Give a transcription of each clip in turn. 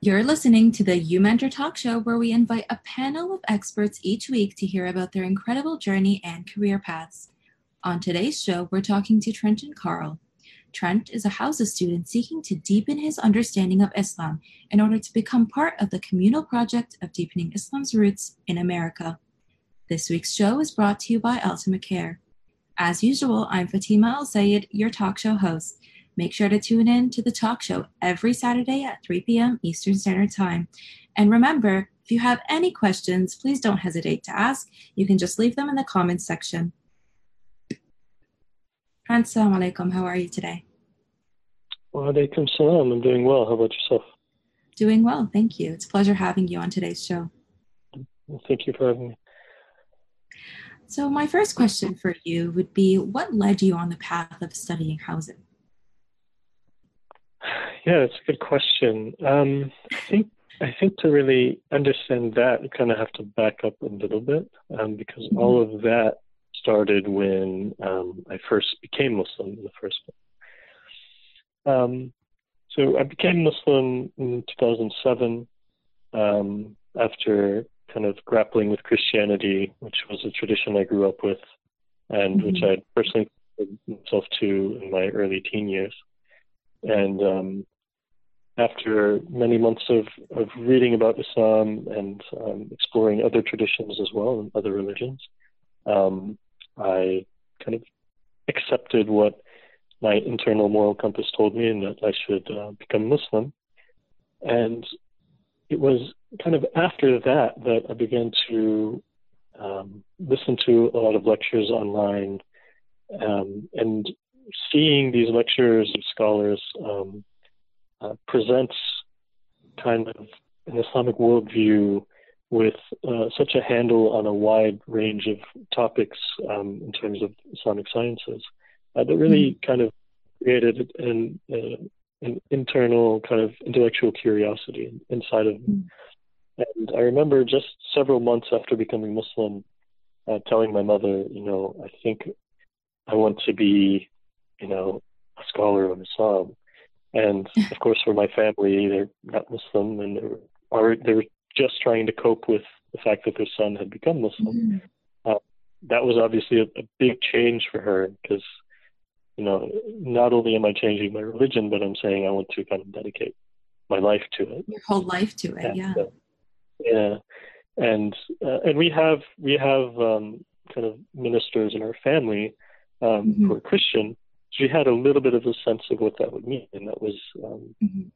You're listening to the You Mentor Talk Show, where we invite a panel of experts each week to hear about their incredible journey and career paths. On today's show, we're talking to Trenton Carl. Trent is a Hawza student seeking to deepen his understanding of Islam in order to become part of the communal project of deepening Islam's roots in America. This week's show is brought to you by Ultimate Care. As usual, I'm Fatima Al Sayed, your talk show host. Make sure to tune in to the talk show every Saturday at 3 p.m. Eastern Standard Time. And remember, if you have any questions, please don't hesitate to ask. You can just leave them in the comments section. Assalamu alaikum. How are you today? Wa alaikum salam. I'm doing well. How about yourself? Doing well. Thank you. It's a pleasure having you on today's show. Well, thank you for having me. So, my first question for you would be what led you on the path of studying Hawza? Yeah, it's a good question. Um, I think I think to really understand that, you kind of have to back up a little bit um, because mm-hmm. all of that started when um, I first became Muslim in the first place. Um, so I became Muslim in 2007 um, after kind of grappling with Christianity, which was a tradition I grew up with and mm-hmm. which I personally myself to in my early teen years. And um, after many months of, of reading about Islam and um, exploring other traditions as well and other religions, um, I kind of accepted what my internal moral compass told me and that I should uh, become Muslim. And it was kind of after that that I began to um, listen to a lot of lectures online um, and seeing these lectures of scholars um, uh, presents kind of an Islamic worldview with uh, such a handle on a wide range of topics um, in terms of Islamic sciences uh, that really mm-hmm. kind of created an, uh, an internal kind of intellectual curiosity inside of me. Mm-hmm. And I remember just several months after becoming Muslim, uh, telling my mother, you know, I think I want to be, you know, a scholar of Islam. And of course, for my family, they're not Muslim, and they were, they were just trying to cope with the fact that their son had become Muslim. Mm-hmm. Uh, that was obviously a, a big change for her because, you know, not only am I changing my religion, but I'm saying I want to kind of dedicate my life to it. Your whole life to it, and, yeah. Uh, yeah, and uh, and we have we have um, kind of ministers in our family um, mm-hmm. who are Christian, she had a little bit of a sense of what that would mean, and that was um, mm-hmm.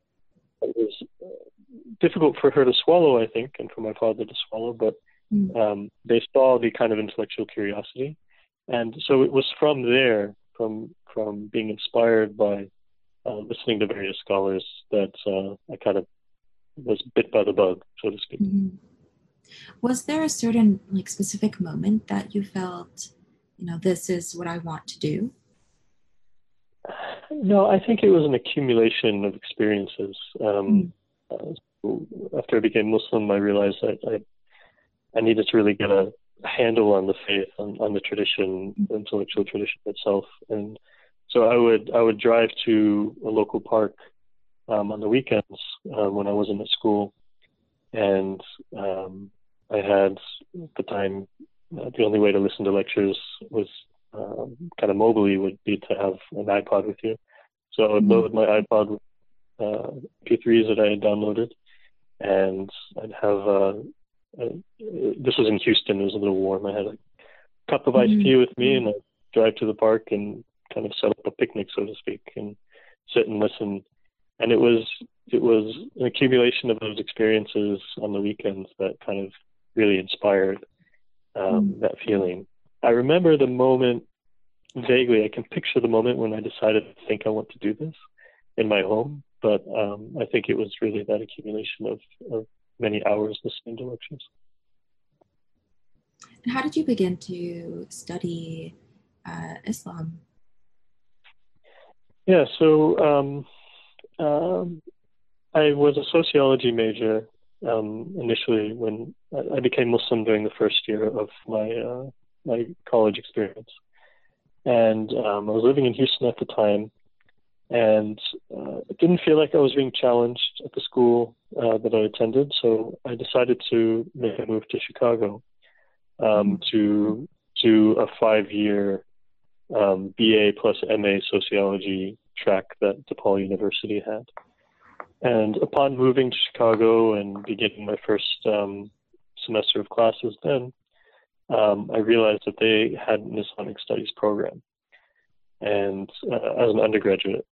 it was uh, difficult for her to swallow, I think, and for my father to swallow. But mm-hmm. um, they saw the kind of intellectual curiosity, and so it was from there, from from being inspired by uh, listening to various scholars, that uh, I kind of was bit by the bug, so to speak. Mm-hmm. Was there a certain like specific moment that you felt, you know, this is what I want to do? No, I think it was an accumulation of experiences. Um, mm. after I became Muslim, I realized that I, I needed to really get a handle on the faith, on, on the tradition, the intellectual tradition itself. And so I would I would drive to a local park um, on the weekends uh, when I wasn't at school, and um, I had at the time uh, the only way to listen to lectures was um, kind of mobily would be to have an iPod with you. So I would mm-hmm. load my iPod with uh, MP3s that I had downloaded, and I'd have. Uh, uh, this was in Houston. It was a little warm. I had a cup of iced mm-hmm. tea with me, and I'd drive to the park and kind of set up a picnic, so to speak, and sit and listen. And it was it was an accumulation of those experiences on the weekends that kind of really inspired um, mm-hmm. that feeling. I remember the moment vaguely. I can picture the moment when I decided to think I want to do this in my home, but um, I think it was really that accumulation of, of many hours listening to lectures. And how did you begin to study uh, Islam? Yeah, so um, um, I was a sociology major um, initially when I became Muslim during the first year of my uh, my college experience. And um, I was living in Houston at the time. and uh, it didn't feel like I was being challenged at the school uh, that I attended. So I decided to make a move to Chicago um, to do a five-year um, BA plus MA sociology track that DePaul University had. And upon moving to Chicago and beginning my first um, semester of classes, then um, I realized that they had an Islamic studies program, and uh, as an undergraduate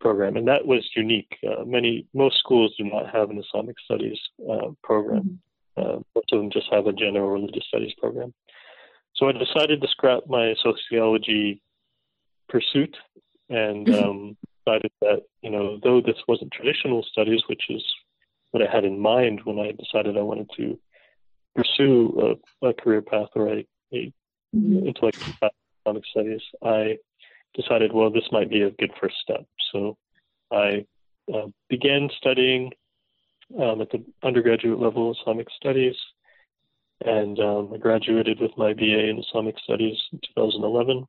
program, and that was unique. Uh, many most schools do not have an Islamic studies uh, program. Mm-hmm. Uh, most of them just have a general religious studies program. So I decided to scrap my sociology pursuit and mm-hmm. um, decided that you know though this wasn't traditional studies, which is what I had in mind when I decided I wanted to pursue a, a career path or a, a mm-hmm. intellectual path Islamic studies, I decided, well, this might be a good first step. So I uh, began studying um, at the undergraduate level Islamic studies, and um, I graduated with my BA in Islamic studies in 2011,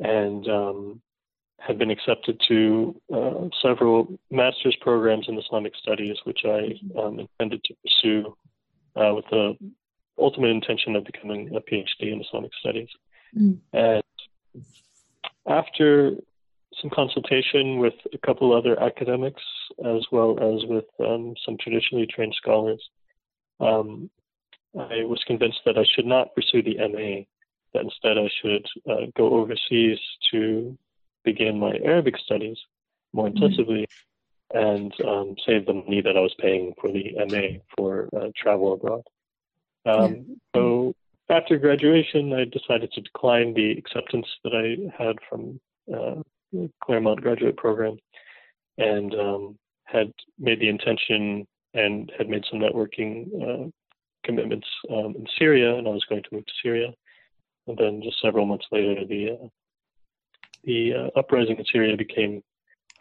and um, had been accepted to uh, several master's programs in Islamic studies, which I um, intended to pursue uh, with the ultimate intention of becoming a PhD in Islamic studies. Mm. And after some consultation with a couple other academics, as well as with um, some traditionally trained scholars, um, I was convinced that I should not pursue the MA, that instead I should uh, go overseas to begin my Arabic studies more mm-hmm. intensively mm-hmm. And um, save the money that I was paying for the MA for uh, travel abroad. Um, yeah. So after graduation, I decided to decline the acceptance that I had from uh, Claremont graduate program and um, had made the intention and had made some networking uh, commitments um, in Syria, and I was going to move to Syria. And then just several months later, the uh, the uh, uprising in Syria became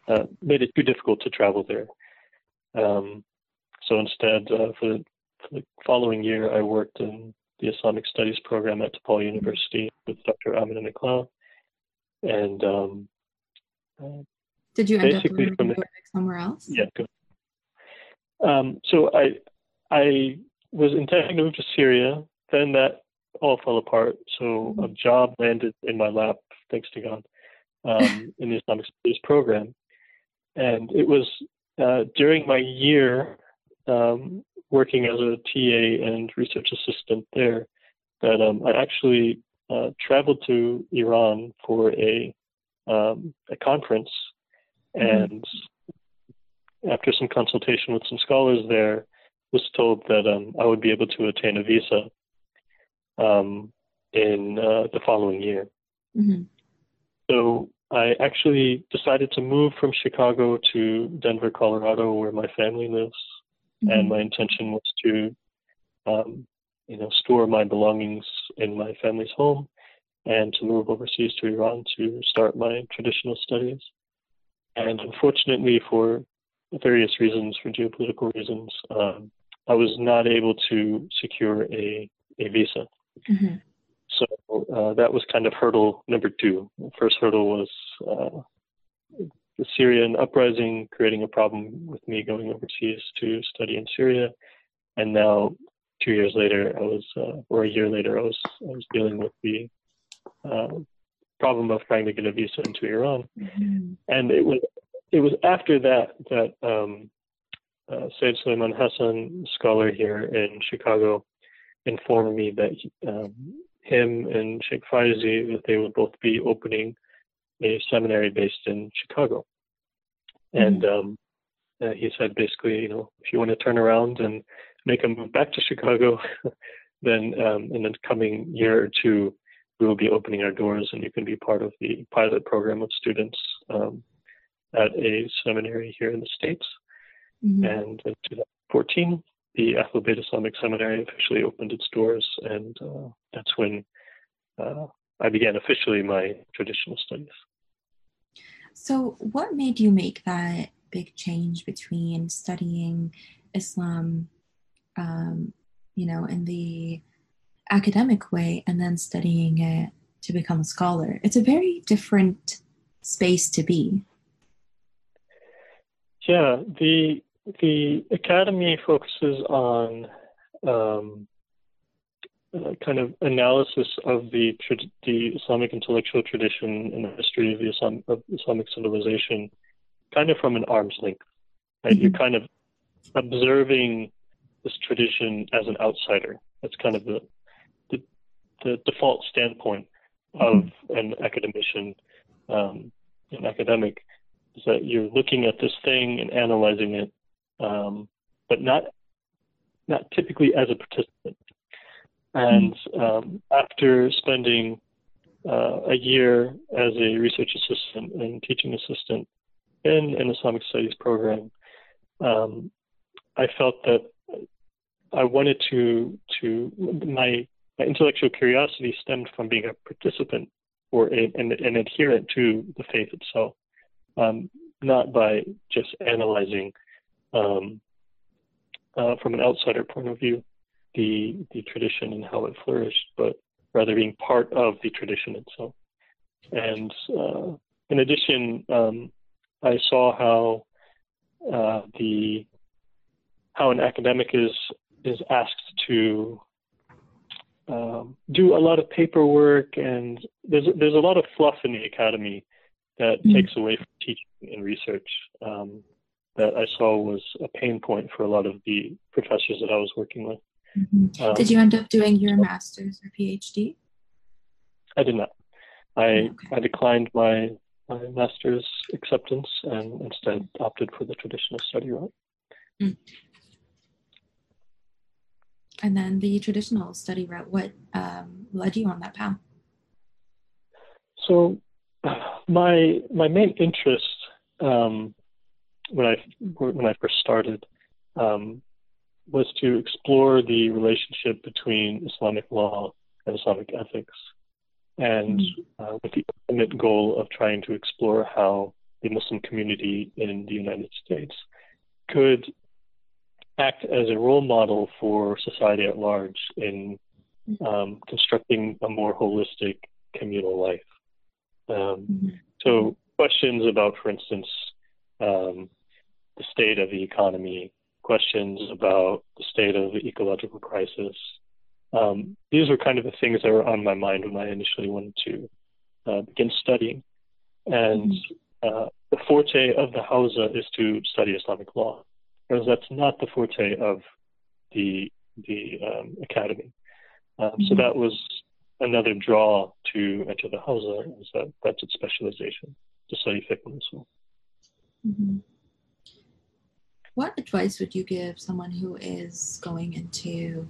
uh, made it too difficult to travel there. Um, so instead, uh, for the, for the following year, I worked in the Islamic Studies program at DePaul University with Dr. Aminah McCloud. And um, uh, did you end up from somewhere else? Yeah. Good. Um, so I I was intending to move to Syria. Then that all fell apart. So a job landed in my lap, thanks to God, um, in the Islamic Studies program. And it was uh, during my year um, working as a TA and research assistant there that um, I actually uh, traveled to Iran for a um, a conference, mm-hmm. and after some consultation with some scholars there, was told that um, I would be able to attain a visa um, in uh, the following year. Mm-hmm. So I actually decided to move from Chicago to Denver, Colorado, where my family lives, mm-hmm. and my intention was to, um, you know, store my belongings in my family's home, and to move overseas to Iran to start my traditional studies. And unfortunately, for various reasons, for geopolitical reasons, um, I was not able to secure a, a visa. Mm-hmm. So uh, that was kind of hurdle number two. The first hurdle was uh, the Syrian uprising creating a problem with me going overseas to study in Syria, and now two years later, I was, uh, or a year later, I was, I was dealing with the uh, problem of trying to get a visa into Iran, mm-hmm. and it was, it was after that that um, uh, Said Suleiman Hassan, scholar here in Chicago, informed me that um, him and Sheikh Faizi that they would both be opening a seminary based in Chicago. And mm-hmm. um, uh, he said basically, you know, if you want to turn around and make a move back to Chicago, then um, in the coming year or two, we will be opening our doors and you can be part of the pilot program of students um, at a seminary here in the States. Mm-hmm. And in 2014, the Bayt Islamic Seminary officially opened its doors, and uh, that's when uh, I began officially my traditional studies. So, what made you make that big change between studying Islam, um, you know, in the academic way and then studying it to become a scholar? It's a very different space to be. Yeah, the the academy focuses on um, uh, kind of analysis of the the Islamic intellectual tradition and the history of the Islam, of Islamic civilization, kind of from an arm's length. Right? Mm-hmm. You're kind of observing this tradition as an outsider. That's kind of the the, the default standpoint of mm-hmm. an academician, um, an academic, is that you're looking at this thing and analyzing it, um, but not not typically as a participant. And um, after spending uh, a year as a research assistant and teaching assistant in an Islamic studies program, um, I felt that I wanted to to my, my intellectual curiosity stemmed from being a participant or a, an, an adherent to the faith itself, um, not by just analyzing um, uh, from an outsider point of view the the tradition and how it flourished, but rather being part of the tradition itself. And uh, in addition, um, I saw how uh, the how an academic is is asked to um, do a lot of paperwork, and there's there's a lot of fluff in the academy that mm-hmm. takes away from teaching and research. Um, that I saw was a pain point for a lot of the professors that I was working with. Mm-hmm. Um, did you end up doing your master's or PhD? I did not. I okay. I declined my my master's acceptance and instead opted for the traditional study route. Mm. And then the traditional study route, what um, led you on that path? So, my my main interest um, when I when I first started um, was to explore the relationship between Islamic law and Islamic ethics, and mm-hmm. uh, with the ultimate goal of trying to explore how the Muslim community in the United States could act as a role model for society at large in mm-hmm. um, constructing a more holistic communal life. Um, mm-hmm. So, questions about, for instance, um, the state of the economy, questions about the state of the ecological crisis. Um, these were kind of the things that were on my mind when I initially wanted to uh, begin studying. And mm-hmm. uh, the forte of the Hawza is to study Islamic law, whereas that's not the forte of the the um, academy. Um, mm-hmm. So that was another draw to enter the Hawza, is that that's its specialization to study fiqh and usul. Mm-hmm. What advice would you give someone who is going into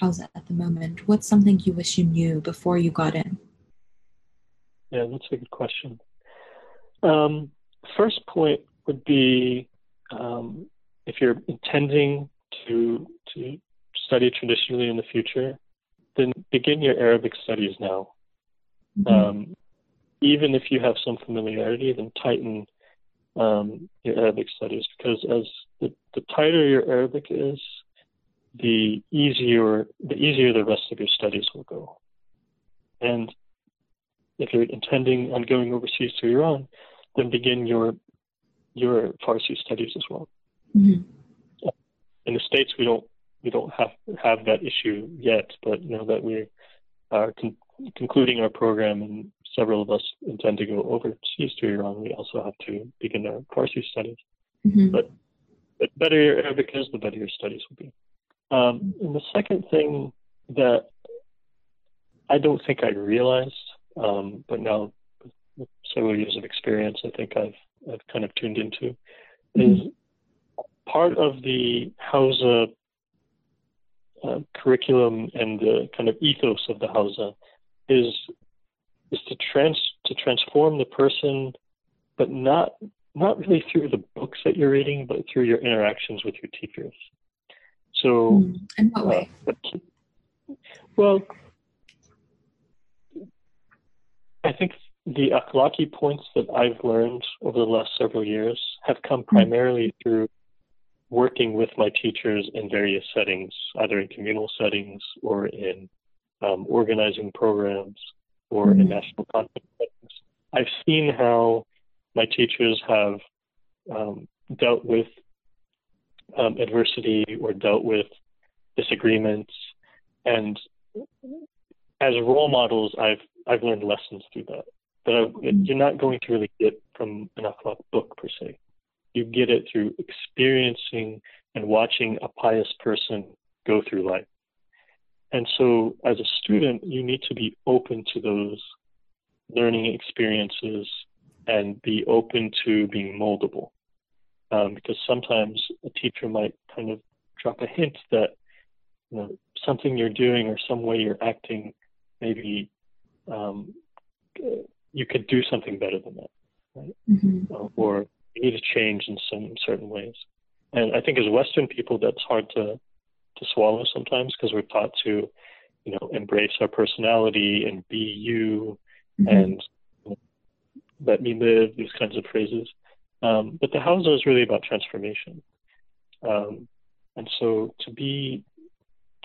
Hawza at the moment? What's something you wish you knew before you got in? Yeah, that's a good question. Um, first point would be um, if you're intending to to study traditionally in the future, then begin your Arabic studies now. Mm-hmm. Um, even if you have some familiarity, then tighten um, your Arabic studies because as the, the tighter your Arabic is, the easier the easier the rest of your studies will go. And if you're intending on going overseas to Iran, then begin your your Farsi studies as well. Mm-hmm. In the states, we don't we don't have have that issue yet, but now that we are con- concluding our program and several of us intend to go overseas to Iran, we also have to begin our Farsi studies. Mm-hmm. But the better Arabic is, the better your studies will be. Um, and the second thing that I don't think I realized, um, but now with several years of experience, I think I've I've kind of tuned into, is part of the Hawza uh, curriculum and the kind of ethos of the Hawza is is to trans to transform the person, but not not really through the books that you're reading, but through your interactions with your teachers. So, mm, in what way? Uh, well, I think the akhlaqi points that I've learned over the last several years have come hmm. primarily mm. through working with my teachers in various settings, either in communal settings or in um, organizing programs or mm-hmm. in national conference settings. I've seen how my teachers have um, dealt with um, adversity or dealt with disagreements, and as role models, I've I've learned lessons through that that I, you're not going to really get from an akhlaq book per se. You get it through experiencing and watching a pious person go through life. And so, as a student, you need to be open to those learning experiences and be open to being moldable. Um, because sometimes a teacher might kind of drop a hint that you know something you're doing or some way you're acting maybe um, you could do something better than that, right? Mm-hmm. Uh, or you need to change in some certain ways. And I think as Western people, that's hard to to swallow sometimes because we're taught to, you know, embrace our personality and be you mm-hmm. and let me live, these kinds of phrases. Um, but the Hawza is really about transformation. Um, and so to be,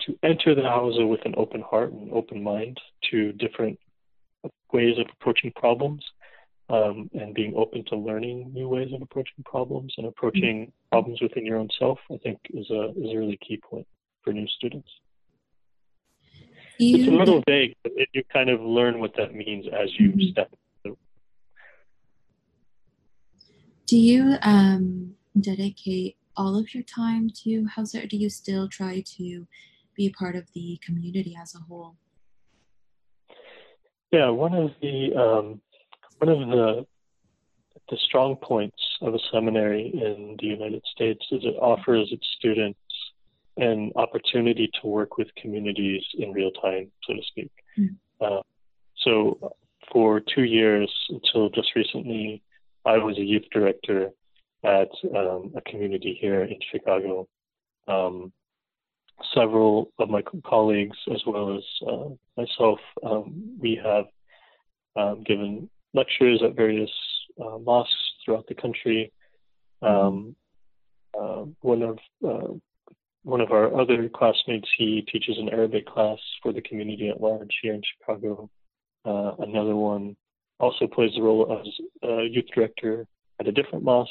to enter the Hawza with an open heart and open mind to different ways of approaching problems um, and being open to learning new ways of approaching problems and approaching mm-hmm. problems within your own self, I think is a, is a really key point for new students. You, it's a little vague, but it, you kind of learn what that means as you mm-hmm. step Do you um, dedicate all of your time to Hawza, or do you still try to be a part of the community as a whole? Yeah, one of the um, one of the the strong points of a seminary in the United States is it offers its students an opportunity to work with communities in real time, so to speak. Mm. Uh, so, for two years until just recently, I was a youth director at um, a community here in Chicago. Um, several of my colleagues, as well as uh, myself, um, we have um, given lectures at various uh, mosques throughout the country. Um, uh, one of uh, one of our other classmates, he teaches an Arabic class for the community at large here in Chicago. Uh, another one also plays the role as a youth director at a different mosque.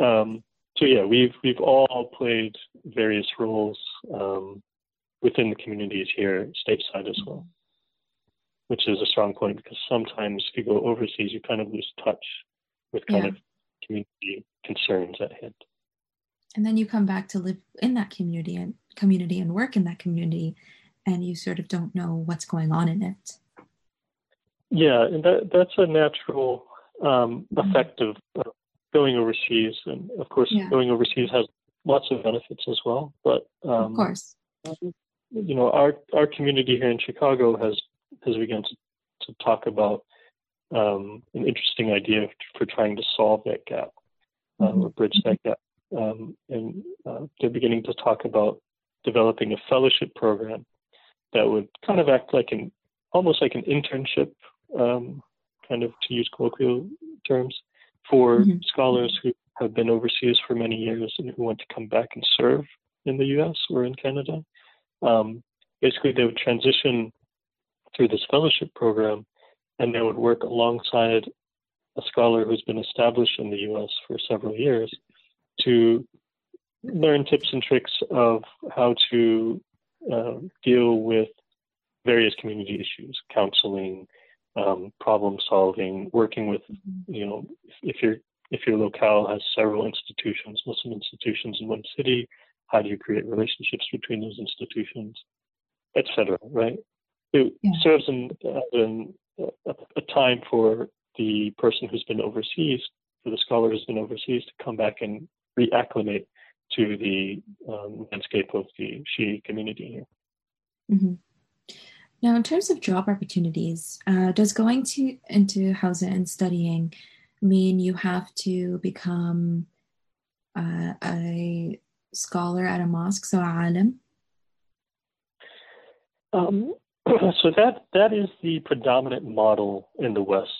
Um, so yeah, we've we've all played various roles um, within the communities here stateside as well, which is a strong point because sometimes if you go overseas, you kind of lose touch with kind yeah. of community concerns at hand. And then you come back to live in that community and community and work in that community, and you sort of don't know what's going on in it. Yeah, and that that's a natural um, mm-hmm. effect of going overseas, and of course, yeah. going overseas has lots of benefits as well. But um, of course, you know, our our community here in Chicago has has begun to, to talk about um, an interesting idea for trying to solve that gap uh, mm-hmm. or bridge that gap, um, and uh, they're beginning to talk about developing a fellowship program that would kind of act like an almost like an internship um, kind of to use colloquial terms, for mm-hmm. scholars who have been overseas for many years and who want to come back and serve in the US or in Canada. Um, basically, they would transition through this fellowship program and they would work alongside a scholar who's been established in the US for several years to learn tips and tricks of how to uh, deal with various community issues, counseling, um, problem solving, working with, mm-hmm. you know, if, your if your locale has several institutions, Muslim institutions in one city, how do you create relationships between those institutions, etc. Right? It yeah. serves in, in a, a time for the person who's been overseas, for the scholar who's been overseas, to come back and reacclimate to the um, landscape of the Shi'i community here. Mm-hmm. Now, in terms of job opportunities, uh, does going to into Hawza and studying mean you have to become uh, a scholar at a mosque, so alim? Um, so that that is the predominant model in the West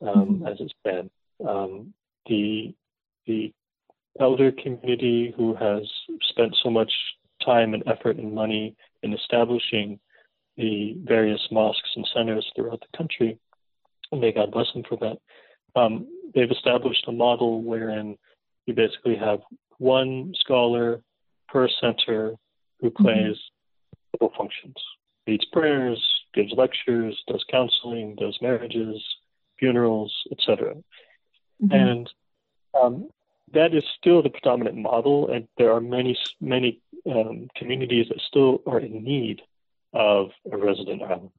um, mm-hmm. as it's been. Um, the the elder community who has spent so much time and effort and money in establishing the various mosques and centers throughout the country, and may God bless them for that. Um, they've established a model wherein you basically have one scholar per center who mm-hmm. plays mm-hmm. functions, leads prayers, gives lectures, does counseling, does marriages, funerals, etc. Mm-hmm. And um, that is still the predominant model, and there are many many um, communities that still are in need of a resident alim.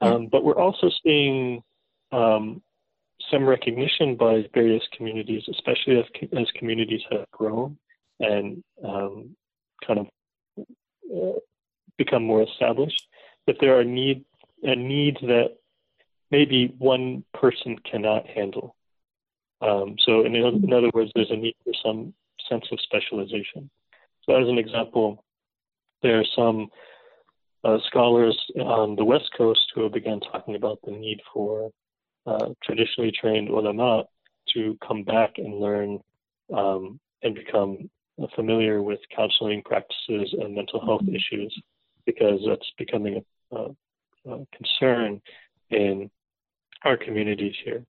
Um, but we're also seeing um, some recognition by various communities, especially as, as communities have grown and um, kind of uh, become more established, that there are need a need that maybe one person cannot handle. Um, so, in, in other words, there's a need for some sense of specialization. So, as an example, there are some uh, scholars on the West Coast who have begun talking about the need for uh, traditionally trained ulama to come back and learn um, and become familiar with counseling practices and mental health mm-hmm. issues because that's becoming a, a, a concern in our communities here.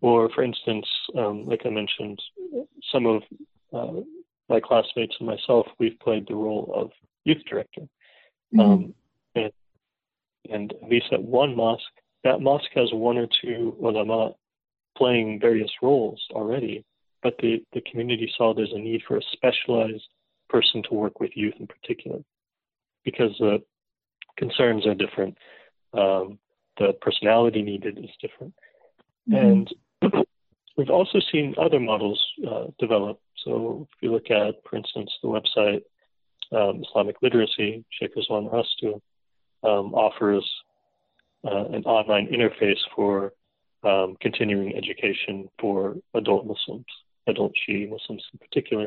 Or, for instance, um, like I mentioned, some of uh, my classmates and myself, we've played the role of youth director. Mm-hmm. Um, and at least at one mosque, that mosque has one or two ulama playing various roles already, but the, the community saw there's a need for a specialized person to work with youth in particular because the concerns are different. Um, the personality needed is different. Mm-hmm. And we've also seen other models uh, develop. So if you look at, for instance, the website um, Islamic Literacy, Sheikh Rizwan Arastu um, offers uh, an online interface for um, continuing education for adult Muslims, adult Shi'i Muslims in particular,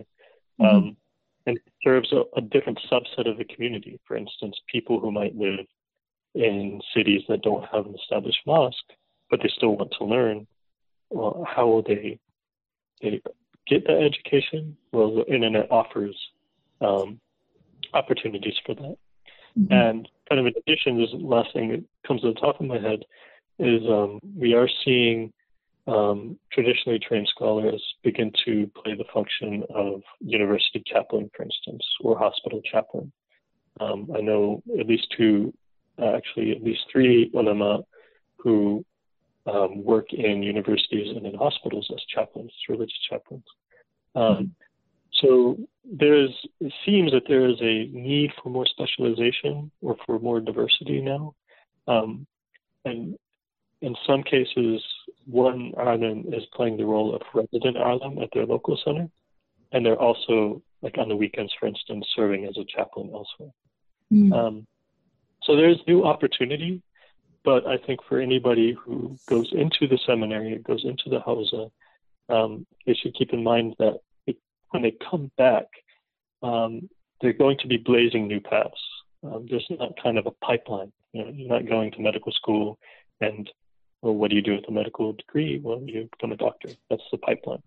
mm-hmm. um, and serves a, a, different subset of the community. For instance, people who might live in cities that don't have an established mosque, but they still want to learn. Well, how will they, they get that education? Well, the internet offers um, opportunities for that. Mm-hmm. And kind of in addition, this last thing that comes to the top of my head is um, we are seeing um, traditionally trained scholars begin to play the function of university chaplain, for instance, or hospital chaplain. Um, I know at least two, uh, actually at least three ulama who um, work in universities and in hospitals as chaplains, religious chaplains. Um, so there's it seems that there is a need for more specialization or for more diversity now, um, and in some cases, one alim is playing the role of resident alim at their local center, and they're also like on the weekends, for instance, serving as a chaplain elsewhere. Mm. Um, so there's new opportunity, but I think for anybody who goes into the seminary, goes into the Hawza, um, they should keep in mind that when they come back, um, they're going to be blazing new paths. Um, there's not kind of a pipeline. You know, you're not going to medical school and, well, what do you do with a medical degree? Well, you become a doctor. That's the pipeline.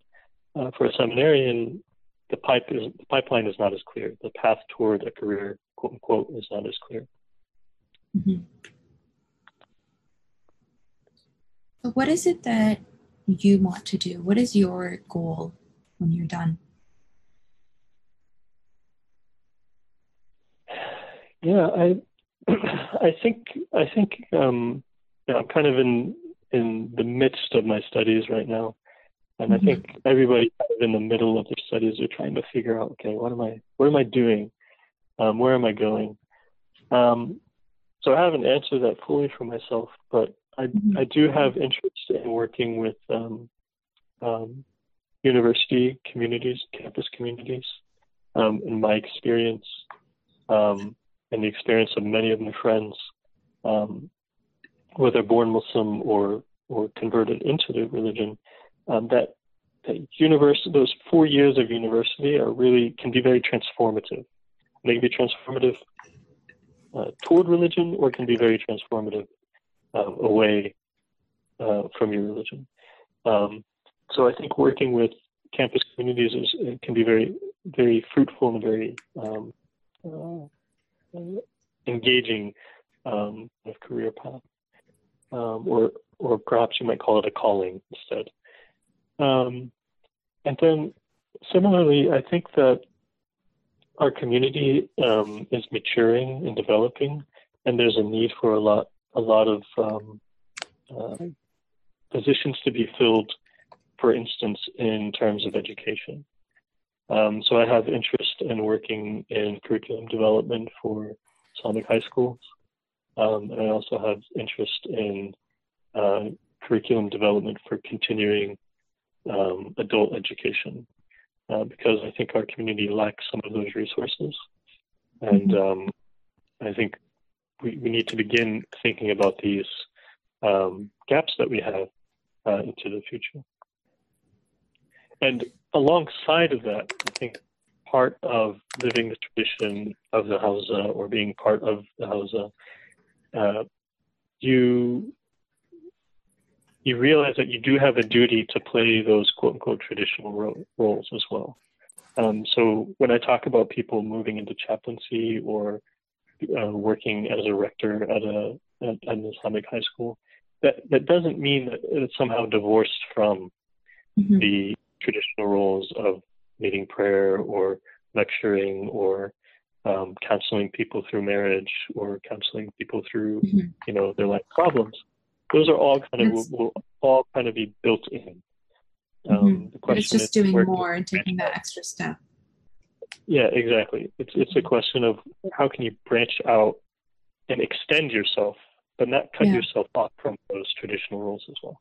Uh, for a seminarian, the pipe is the pipeline is not as clear. The path toward a career, quote unquote, is not as clear. Mm-hmm. what is it that you want to do? What is your goal when you're done? Yeah, I I think I think um, I'm kind of in in the midst of my studies right now, and mm-hmm. I think everybody kind of in the middle of their studies are trying to figure out, okay, what am I what am I doing? Um, where am I going? Um, so I haven't answered that fully for myself, but I mm-hmm. I do have interest in working with um, um, university communities, campus communities. Um, in my experience, um, and the experience of many of my friends, um, whether born Muslim or or converted into the religion, um, that that university, those four years of university are really can be very transformative. They can be transformative uh, toward religion, or can be very transformative uh, away uh, from your religion. Um, so I think working with campus communities is, can be very, very fruitful and very um, uh, engaging um, career path, um, or or perhaps you might call it a calling instead. Um, and then similarly, I think that our community um, is maturing and developing, and there's a need for a lot a lot of um, uh, positions to be filled, for instance, in terms of education. Um, so I have interest in working in curriculum development for Islamic high schools, um, and I also have interest in uh, curriculum development for continuing um, adult education uh, because I think our community lacks some of those resources. And mm-hmm. um, I think we, we need to begin thinking about these um, gaps that we have uh, into the future. And alongside of that, I think part of living the tradition of the Hawza or being part of the Hawza, uh, you you realize that you do have a duty to play those quote unquote traditional ro- roles as well. Um, so when I talk about people moving into chaplaincy or uh, working as a rector at a at an Islamic high school, that that doesn't mean that it's somehow divorced from mm-hmm. the traditional roles of leading prayer or lecturing or um, counseling people through marriage or counseling people through mm-hmm. you know their life problems those are all kind of will, will, all kind of be built in. Um, mm-hmm. The question it's just doing more and taking that extra step. Yeah, exactly. It's it's a question of how can you branch out and extend yourself, but not cut yeah. yourself off from those traditional roles as well.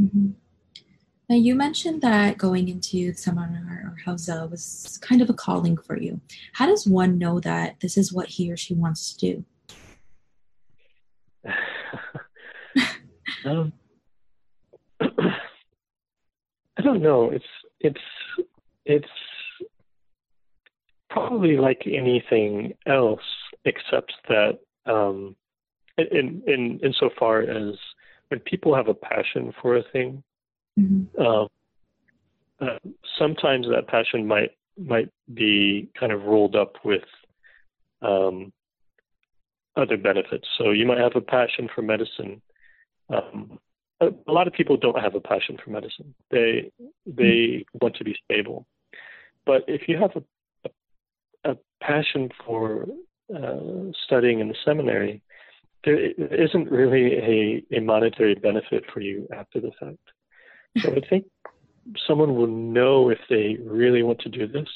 Mm-hmm. Now, you mentioned that going into seminar or Hawza was kind of a calling for you. How does one know that this is what he or she wants to do? Um, I don't know. It's it's it's probably like anything else, except that um, in in insofar as when people have a passion for a thing, mm-hmm. um, uh, sometimes that passion might might be kind of rolled up with um, other benefits. So you might have a passion for medicine, um, a, a, lot of people don't have a passion for medicine. They they want to be stable, but if you have a a, a passion for uh, studying in the seminary, there isn't really a, a monetary benefit for you after the fact. So I think someone will know if they really want to do this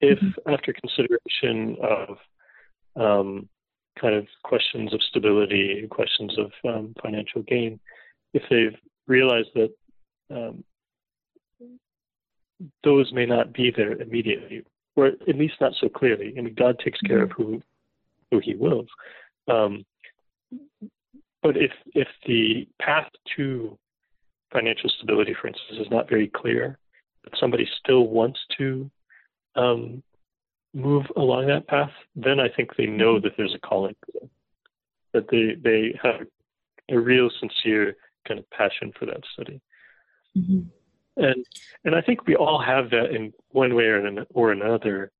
if mm-hmm. after consideration of um, kind of questions of stability, questions of um, financial gain, if they've realized that um, those may not be there immediately, or at least not so clearly. I mean, God takes care of who who He wills. Um, but if if the path to financial stability, for instance, is not very clear, but somebody still wants to um, move along that path, then I think they know mm-hmm. that there's a calling for them, that they they have a real sincere kind of passion for that study. Mm-hmm. And and I think we all have that in one way or, or another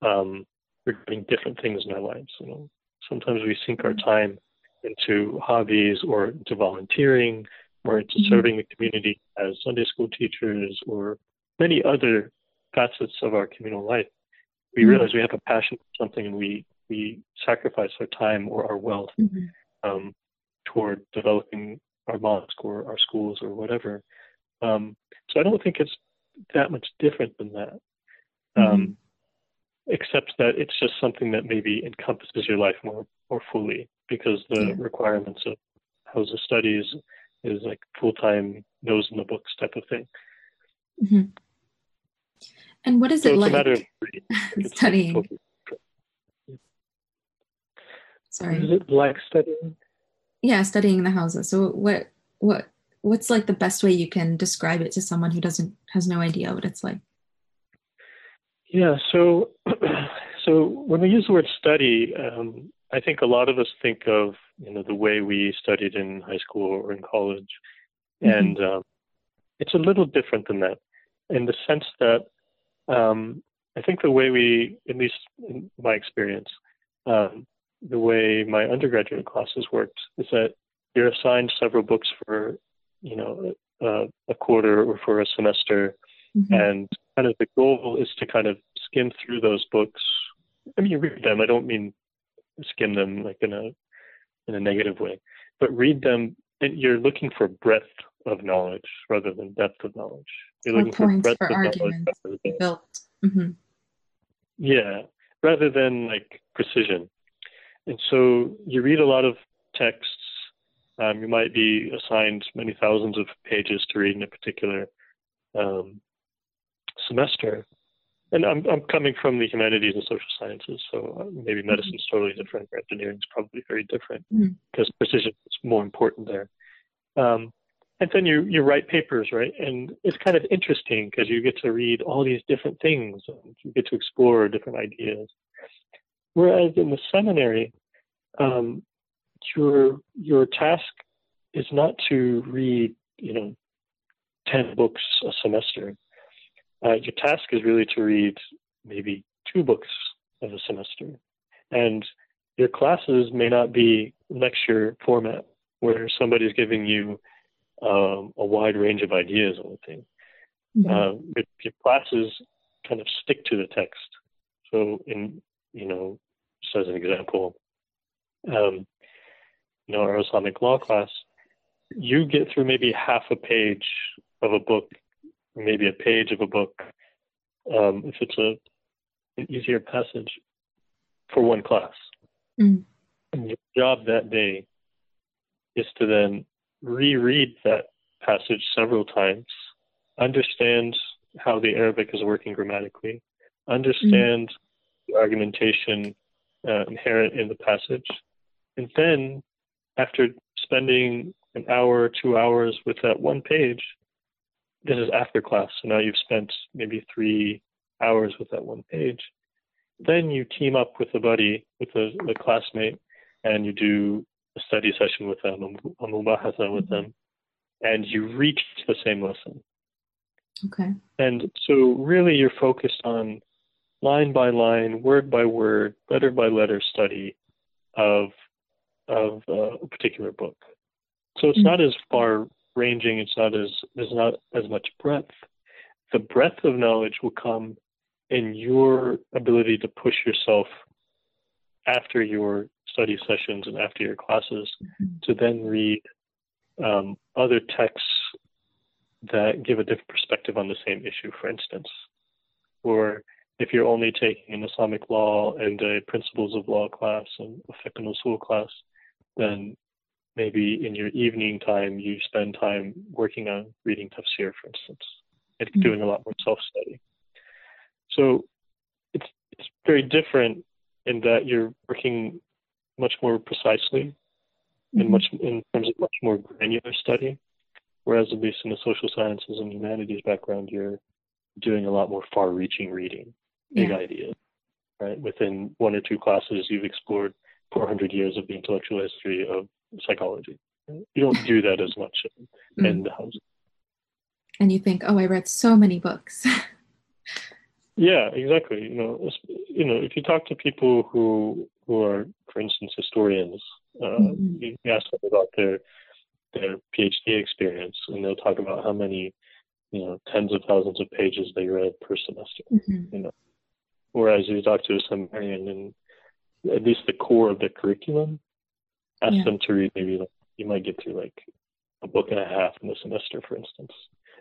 um, regarding different things in our lives. You know, sometimes we sink our mm-hmm. time into hobbies or into volunteering or into mm-hmm. serving the community as Sunday school teachers or many other facets of our communal life we mm-hmm. realize we have a passion for something and we we sacrifice our time or our wealth mm-hmm. um, toward developing our mosque or our schools or whatever. Um, so I don't think it's that much different than that, um, mm-hmm. except that it's just something that maybe encompasses your life more more fully because the yeah. requirements of Hawza studies is like full time nose in the books type of thing. Mm-hmm. And what is so it like studying? Sorry. Is it like studying? Yeah, studying the Hawza. So what what what's like the best way you can describe it to someone who doesn't has no idea what it's like? Yeah, so so when we use the word study, um, I think a lot of us think of you know the way we studied in high school or in college, mm-hmm. and um, it's a little different than that, in the sense that um, I think the way we, at least in my experience, um, the way my undergraduate classes worked is that you're assigned several books for, you know, uh, a quarter or for a semester, mm-hmm. and kind of the goal is to kind of skim through those books. I mean, you read them. I don't mean skim them like in a in a negative way, but read them. And you're looking for breadth of knowledge rather than depth of knowledge. You're or looking for, for arguments than, built. Mm-hmm. Yeah, rather than like precision. And so you read a lot of texts. Um, you might be assigned many thousands of pages to read in a particular um, semester. And I'm, I'm coming from the humanities and social sciences, so uh, maybe mm-hmm. medicine is totally different, or engineering is probably very different mm-hmm. because precision is more important there. Um, and then you you write papers, right? And it's kind of interesting because you get to read all these different things, and you get to explore different ideas. Whereas in the seminary, um, your your task is not to read, you know, ten books a semester. Uh, your task is really to read maybe two books of a semester, and your classes may not be lecture format where somebody's giving you um, a wide range of ideas on the thing. Mm-hmm. Uh, your classes kind of stick to the text. So, in you know, just as an example, um, you know, our Islamic law class, you get through maybe half a page of a book, maybe a page of a book, um, if it's a an easier passage for one class. Mm. And your job that day is to then reread that passage several times, understand how the Arabic is working grammatically, understand mm-hmm. the argumentation uh, inherent in the passage, and then after spending an hour, two hours with that one page, this is after class, so now you've spent maybe three hours with that one page. Then you team up with a buddy, with a, a classmate, and you do a study session with them, a mubahatha with them, and you reach the same lesson. Okay. And so really you're focused on line by line, word by word, letter by letter study of of uh, a particular book. So it's mm-hmm. not as far ranging, it's not as there's not as much breadth. The breadth of knowledge will come in your ability to push yourself after your study sessions and after your classes mm-hmm. to then read um, other texts that give a different perspective on the same issue, for instance. Or if you're only taking an Islamic law and a principles of law class and a fiqh and usul class, then maybe in your evening time you spend time working on reading tafsir, for instance, and mm-hmm. doing a lot more self-study. So it's it's very different in that you're working much more precisely mm-hmm. in much in terms of much more granular study. Whereas at least in the social sciences and humanities background, you're doing a lot more far-reaching reading, big yeah. ideas. Right within one or two classes, you've explored 400 years of the intellectual history of psychology. You don't do that as much in, mm. the Hawza. And you think, oh, I read so many books. yeah, exactly. You know, you know, if you talk to people who who are, for instance, historians, uh, mm-hmm. you ask them about their their PhD experience, and they'll talk about how many, you know, tens of thousands of pages they read per semester. Mm-hmm. You know, whereas if you talk to a seminarian, and at least the core of the curriculum, ask yeah. them to read maybe like you might get through like a book and a half in the semester, for instance.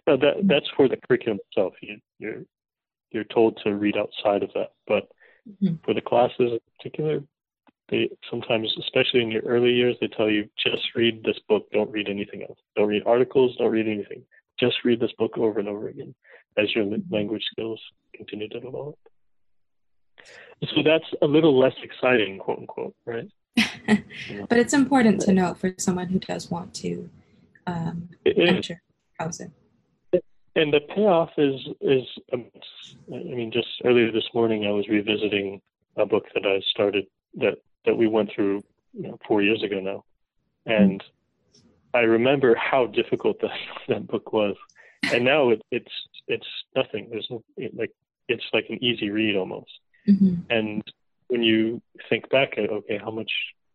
Now that mm-hmm. that's for the curriculum itself. You, you're you're told to read outside of that, but mm-hmm. for the classes in particular, they sometimes, especially in your early years, they tell you just read this book. Don't read anything else. Don't read articles. Don't read anything. Just read this book over and over again as your language skills continue to develop. So that's a little less exciting, quote unquote, right? but it's important to know for someone who does want to um, enter housing. And the payoff is is um, I mean, just earlier this morning, I was revisiting a book that I started that that we went through you know, four years ago now, and mm-hmm. I remember how difficult that that book was, and now it, it's it's nothing. There's no it, like it's like an easy read almost, mm-hmm. and when you think back at okay, how much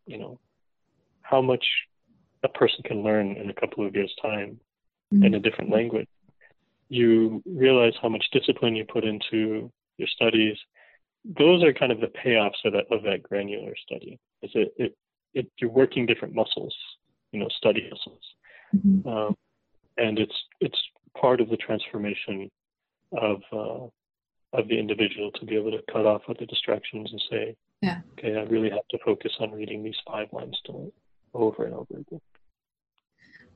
you know, how much a person can learn in a couple of years' time mm-hmm. in a different language, you realize how much discipline you put into your studies. Those are kind of the payoffs of that, of that granular study. Is it, it, it you're working different muscles, you know, study muscles, mm-hmm. um, and it's it's part of the transformation of uh, of the individual to be able to cut off with the distractions and say, yeah, okay, I really have to focus on reading these five lines to over and over again.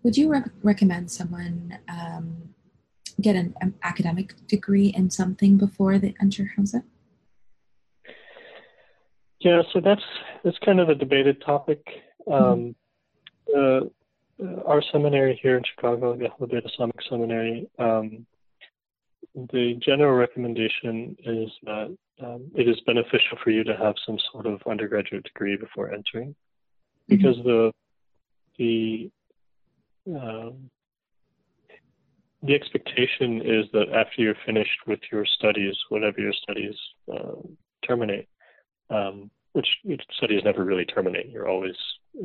Would you re- recommend someone um, get an, an, academic degree in something before they enter Hawza? Yeah, so that's that's kind of a debated topic. Um, uh, our seminary here in Chicago, the Islamic Seminary, um, the general recommendation is that um, it is beneficial for you to have some sort of undergraduate degree before entering, because mm-hmm. the the um, the expectation is that after you're finished with your studies, whatever your studies uh, terminate, um, which studies never really terminate. You're always,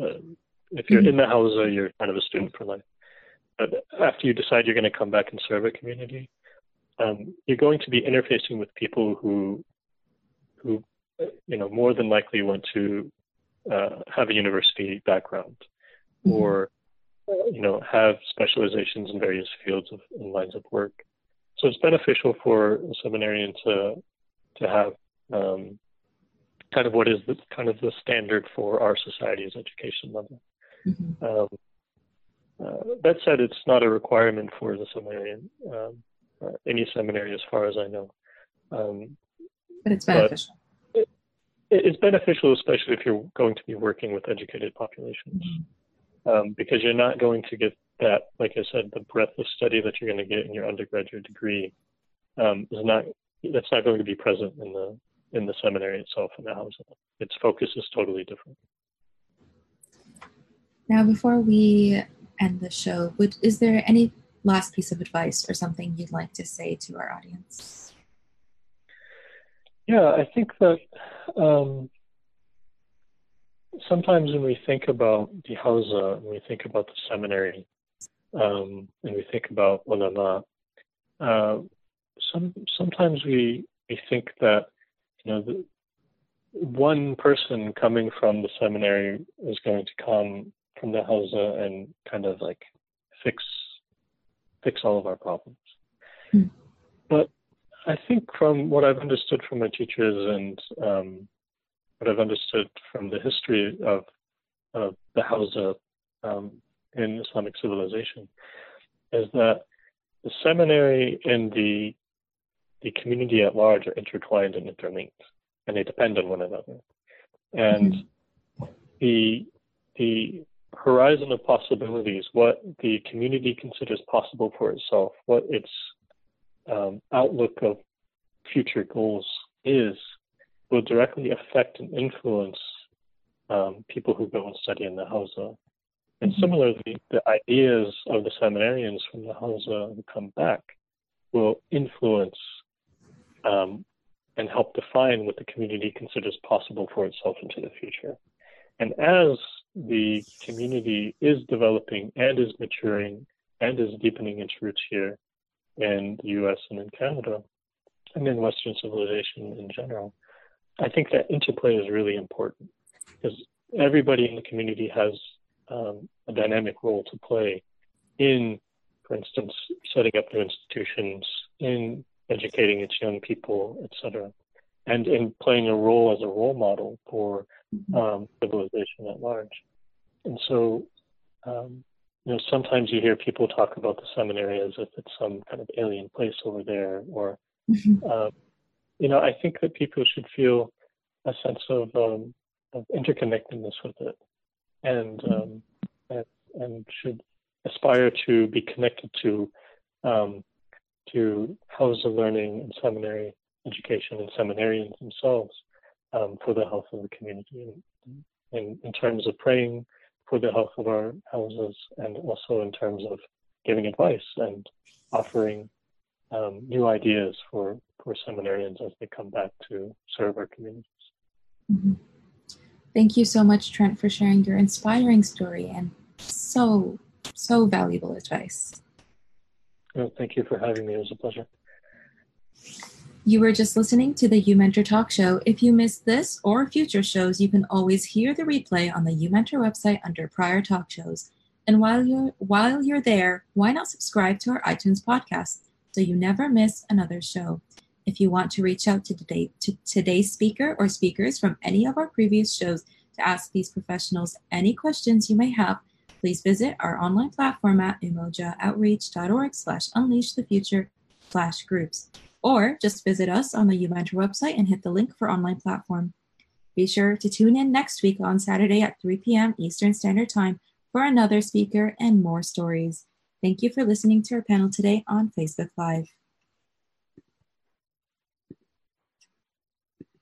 uh, if you're mm-hmm. in the Hawza, you're kind of a student for life. But after you decide you're going to come back and serve a community, um, you're going to be interfacing with people who, who, you know, more than likely want to uh, have a university background, mm-hmm. or you know, have specializations in various fields of in lines of work. So it's beneficial for a seminarian to to have um, kind of what is the kind of the standard for our society's education level. Mm-hmm. Um, uh, that said, it's not a requirement for the seminarian, um, uh, any seminary, as far as I know. Um, but it's beneficial. But it, it's beneficial, especially if you're going to be working with educated populations. Mm-hmm um, because you're not going to get that, like I said, the breadth of study that you're going to get in your undergraduate degree um, is not that's not going to be present in the in the seminary itself in the housing. Its focus is totally different. Now, before we end the show, would is there any last piece of advice or something you'd like to say to our audience? Yeah, I think that um, sometimes when we think about the Hawza, when we think about the seminary, um, and we think about ulama, uh, some sometimes we we think that you know the, one person coming from the seminary is going to come from the Hawza and kind of like fix fix all of our problems. Mm. But I think from what I've understood from my teachers and um, what I've understood from the history of, of the Hawza um, in Islamic civilization is that the seminary and the the community at large are intertwined and interlinked, and they depend on one another. And mm-hmm. the the horizon of possibilities, what the community considers possible for itself, what its um, outlook of future goals is, will directly affect and influence um, people who go and study in the Hawza. And mm-hmm. similarly, the ideas of the seminarians from the Hawza who come back will influence um, and help define what the community considers possible for itself into the future. And as the community is developing and is maturing and is deepening its roots here in the US and in Canada and in Western civilization in general, I think that interplay is really important because everybody in the community has um, a dynamic role to play in, for instance, setting up new institutions, in educating its young people, etc., and in playing a role as a role model for mm-hmm. um, civilization at large. And so, um, you know, sometimes you hear people talk about the seminary as if it's some kind of alien place over there, or mm-hmm. uh, you know, I think that people should feel a sense of, um, of interconnectedness with it, and, um, and, and should aspire to be connected to um, to Hawza learning and seminary education and seminarians themselves um, for the health of the community, and in terms of praying for the health of our houses, and also in terms of giving advice and offering um, new ideas for, for seminarians as they come back to serve our communities. Mm-hmm. Thank you so much, Trent, for sharing your inspiring story and so, so valuable advice. Well, thank you for having me. It was a pleasure. You were just listening to the U Mentor Talk Show. If you missed this or future shows, you can always hear the replay on the U Mentor website under prior talk shows. And while you're while you're there, why not subscribe to our iTunes podcast so you never miss another show? If you want to reach out to today to today's speaker or speakers from any of our previous shows to ask these professionals any questions you may have, please visit our online platform at umojooutreach.org slash unleash the future slash groups or just visit us on the UMentor website and hit the link for online platform. Be sure to tune in next week on Saturday at 3 p.m. Eastern Standard Time for another speaker and more stories. Thank you for listening to our panel today on Facebook Live.